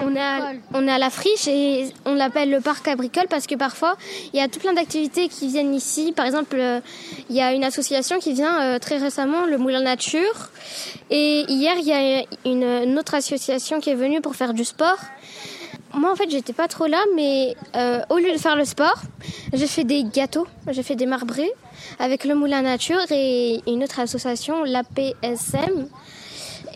On est, à, on la friche et on l'appelle le parc agricole parce que parfois il y a tout plein d'activités qui viennent ici. Par exemple, euh, il y a une association qui vient euh, très récemment, le Moulin Nature. Et hier, il y a une, une autre association qui est venue pour faire du sport. Moi, en fait, j'étais pas trop là, mais euh, au lieu de faire le sport, j'ai fait des gâteaux, j'ai fait des marbrés avec le Moulin Nature et une autre association, l'APSM.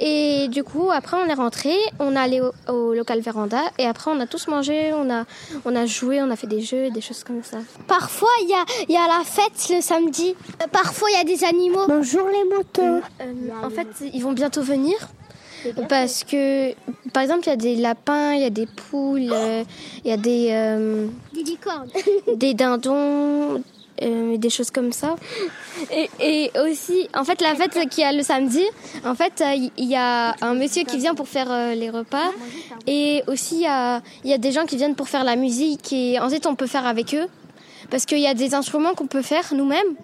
Et du coup, après, on est rentré, on est allé au, au local véranda et après, on a tous mangé, on a, on a joué, on a fait des jeux, des choses comme ça. Parfois, il y a, il y a la fête le samedi. Euh, Parfois, il y a des animaux. Bonjour les motos. Euh, en fait, ils vont bientôt venir parce que, par exemple, il y a des lapins, il y a des poules, euh, il y a des, euh, Des licornes. des dindons, euh, des choses comme ça. Et, aussi, en fait, la fête qu'il y a le samedi, en fait, euh, il y a un monsieur qui vient pour faire euh, les repas. Et aussi, il y a, y a des gens qui viennent pour faire la musique. Et ensuite, on peut faire avec eux. Parce qu'il y a des instruments qu'on peut faire nous-mêmes.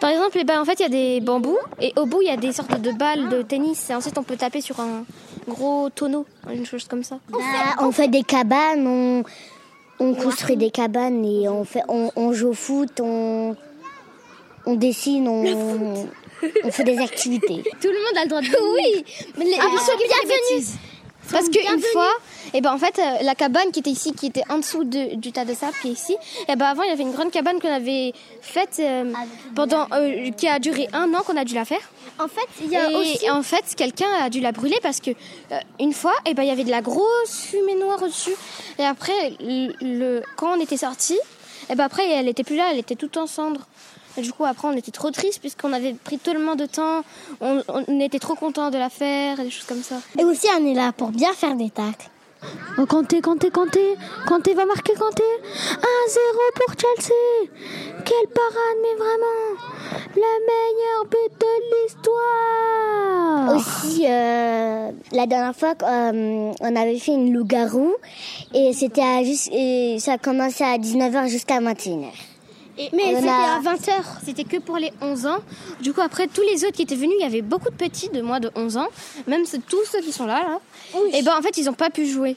Par exemple, eh ben, en fait, il y a des bambous. Et au bout, il y a des sortes de balles de tennis. Et ensuite, on peut taper sur un gros tonneau, une chose comme ça. Bah, on fait des cabanes, on, on construit des cabanes et on, fait, on, on joue au foot, on, on dessine, on, on fait des activités. Tout le monde a le droit de venir. Oui, mais les, Ah, bienvenus. Parce qu'une fois, et ben en fait, euh, la cabane qui était ici, qui était en dessous de- du tas de sable qui est ici, et ben avant il y avait une grande cabane qu'on avait faite euh, pendant, euh, qui a duré un an qu'on a dû la faire. En fait, il y a et aussi. en fait, quelqu'un a dû la brûler parce que une fois, et ben il y avait de la grosse fumée noire au-dessus. Et après, le, le- quand on était sorti, et ben après elle était plus là, elle était toute en cendres. Et du coup, après, on était trop tristes puisqu'on avait pris tellement de temps. On, on était trop contents de la faire, et des choses comme ça. Et aussi, on est là pour bien faire des tacles. Oh, Kanté, Kanté, Kanté. Kanté va marquer Kanté. 1-0 pour Chelsea. Quelle parade, mais vraiment. Le meilleur but de l'histoire. Aussi, euh, la dernière fois, euh, on avait fait une loup-garou et c'était à juste, et ça a commencé à 19h jusqu'à 21h. Mais On c'était a- à 20h, c'était que pour les 11 ans. Du coup, après, tous les autres qui étaient venus, il y avait beaucoup de petits de moins de 11 ans. Même tous ceux qui sont là, là. Et ben, en fait, ils n'ont pas pu jouer.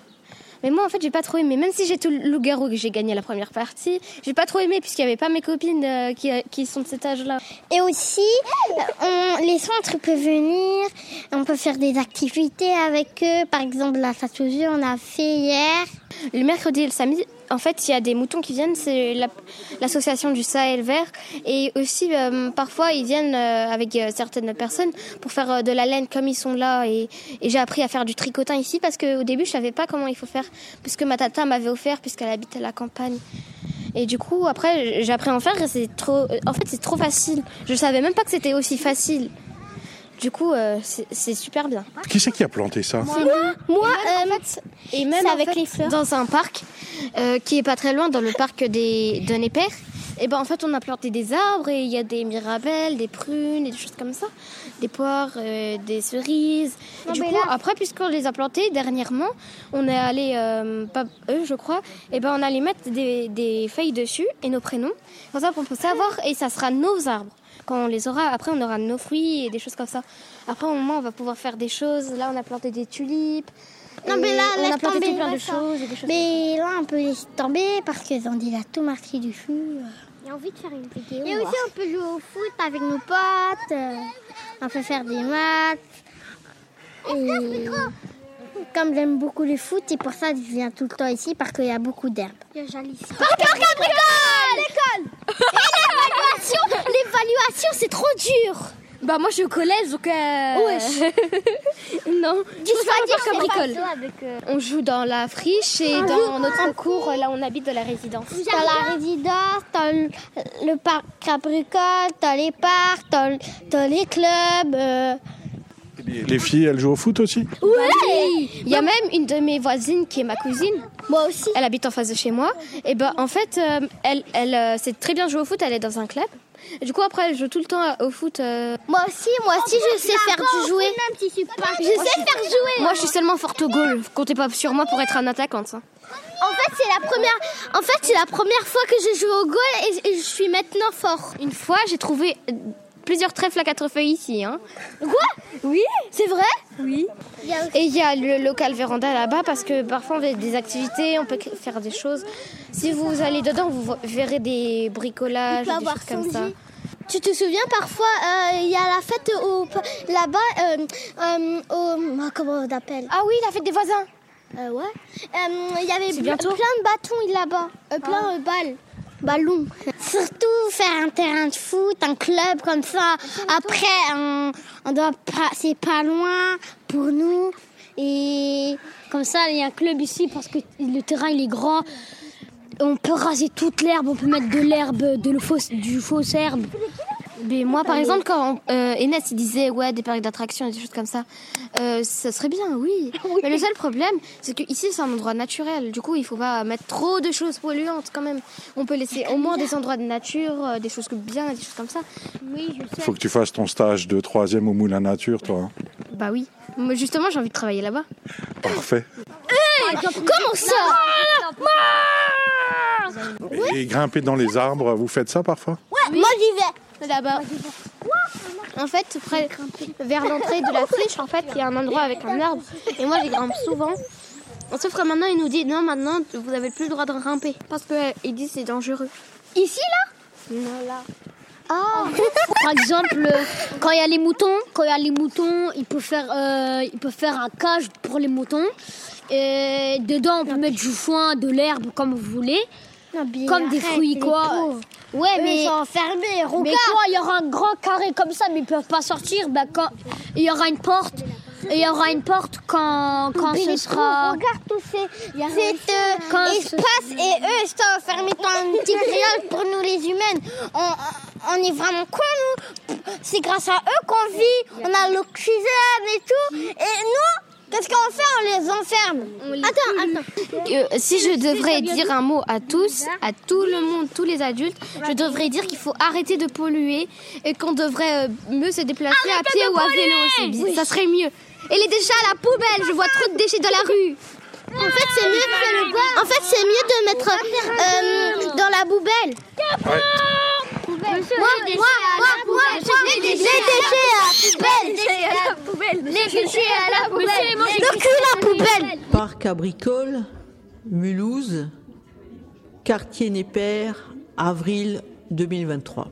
Mais moi, en fait, j'ai pas trop aimé. Même si j'ai tout le loup-garou que j'ai gagné la première partie, j'ai pas trop aimé puisqu'il y avait pas mes copines euh, qui, qui sont de cet âge-là. Et aussi, on, les centres peuvent venir, on peut faire des activités avec eux. Par exemple, la face aux yeux, on a fait hier. Le mercredi et le samedi, en fait, il y a des moutons qui viennent, c'est la- l'association du Sahel vert. Et aussi, euh, parfois, ils viennent euh, avec euh, certaines personnes pour faire de la laine comme ils sont là. Et, j'ai appris à faire du tricotin ici parce qu'au début, je savais pas comment il faut faire, puisque ma tata m'avait offert, puisqu'elle habite à la campagne. Et du coup, après, j'ai appris à en faire et c'est trop. En fait, c'est trop facile. Je savais même pas que c'était aussi facile. Du coup, euh, c'est c'est super bien. Qui c'est qui a planté ça Moi, euh, et même en avec fait, les fleurs. dans un parc euh, qui est pas très loin, dans le parc des de Népère, et ben en fait on a planté des arbres et il y a des mirabelles, des prunes et des choses comme ça, des poires, euh, des cerises. Du coup, après puisqu'on les a plantés dernièrement, on est allé, euh, pas eux je crois, et ben on allait mettre des, des feuilles dessus et nos prénoms, comme ça on peut savoir et ça sera nos arbres. Quand on les aura, après on aura nos fruits et des choses comme ça. Après au moment on va pouvoir faire des choses. Là on a planté des tulipes. Non, mais là, on a planté tomber, tout plein de laisse ça. choses. et des choses Mais là, on peut laisser tomber parce que Zandy a tout marqué du feu. J'ai envie de faire une vidéo. Et aussi, on peut jouer au foot avec nos potes. euh, on peut faire des maths. Et comme j'aime beaucoup le foot, et pour ça, je viens tout le temps ici parce qu'il y a beaucoup d'herbes. Il y a Jalice. L'évaluation, l'évaluation, c'est trop dur. Bah moi je suis au collège donc euh... non. Je pas dire pas bricole. On joue dans la friche et dans notre cours là où on habite de la résidence. T'as la résidence, t'as le, le parc cabricole, t'as les parcs, t'as les clubs. euh. les, les filles, elles jouent au foot aussi Oui. Il y a même une de mes voisines qui est ma cousine. Moi aussi. Elle habite en face de chez moi. Et ben en fait euh, elle elle euh, sait très bien jouer au foot. Elle est dans un club. Et du coup après elle joue tout le temps au foot. euh. Moi aussi, moi aussi, je sais faire du jouer. Je. Je sais faire jouer. Moi je suis seulement forte au goal. Comptez pas sur moi pour être un attaquant. ça. En fait, c'est la première. En fait, c'est la première fois que je joue au goal et, et je suis maintenant fort. Une fois, j'ai trouvé plusieurs trèfles à quatre feuilles ici. Hein. Oui, c'est vrai? Oui. Et il y a le local véranda là-bas parce que parfois on fait des activités, on peut faire des choses. Si vous allez dedans, vous verrez des bricolages, des choses comme ça. Tu te souviens parfois, euh, il y a la fête là-bas, euh, euh, au, ah, comment on appelle? Ah oui, la fête des voisins. ouais. Il y avait plein de bâtons là-bas, plein de balles. Ballons. Surtout faire un terrain de foot, un club comme ça. Après, on, doit c'est pas loin pour nous. Et comme ça, il y a un club ici parce que le terrain il est grand. On peut raser toute l'herbe, on peut mettre de l'herbe, de le fausse, du fausse herbe. Mais moi, par exemple, quand euh, Enes il disait ouais des parcs d'attractions et des choses comme ça, euh, ça serait bien, oui. Mais le seul problème, c'est que ici c'est un endroit naturel. Du coup, il faut pas mettre trop de choses polluantes quand même. On peut laisser au moins des endroits de nature, euh, des choses que bien, des choses comme ça. Oui, je sais. Il faut que tu fasses ton stage de troisième au Moulin Nature, toi. Hein. Bah oui. Moi, justement, j'ai envie de travailler là-bas. Parfait. comment ça Et grimper dans les arbres, vous faites ça parfois? Ouais, vais là-bas. En fait, près, vers l'entrée de la friche, en fait, il y a un endroit avec un arbre. Et moi, j'y grimpe souvent. Sauf que maintenant, il nous dit non, maintenant, vous n'avez plus le droit de grimper. Parce qu'il dit c'est dangereux. Ici, là? Non, là. Ah. Par exemple, quand il y a les moutons, quand il y a les moutons, il peut faire, euh, il peut faire un cage pour les moutons. Et dedans, on peut mettre du foin, de l'herbe, comme vous voulez. Comme des fruits, quoi. Ouais, mais ils sont enfermés. Mais quoi, il y aura un grand carré comme ça, mais ils peuvent pas sortir. Bah, quand il y aura une porte, il y aura une porte quand, quand ce sera. Regarde tous ces, cet euh, espace et eux ils sont enfermés dans un petit grillage pour nous les humaines. On, on est vraiment quoi nous? C'est grâce à eux qu'on vit. On a l'oxygène et tout. Et nous Qu'est-ce qu'on fait On les enferme. attends, attends. Euh, si je devrais dire un mot à tous, à tout le monde, tous les adultes, je devrais dire qu'il faut arrêter de polluer et qu'on devrait euh, mieux se déplacer à pied ou à vélo. Ça serait mieux. Et les déchets à la poubelle. Je vois trop de déchets dans la rue. En fait, c'est mieux. En fait, c'est mieux de mettre euh, dans la poubelle. Ouais. Moi, moi, moi, moi, les déchets à la poubelle. Les déchets à la poubelle. Le cul à la poubelle. Parc Abricole, Mulhouse, quartier Népère, avril 2023.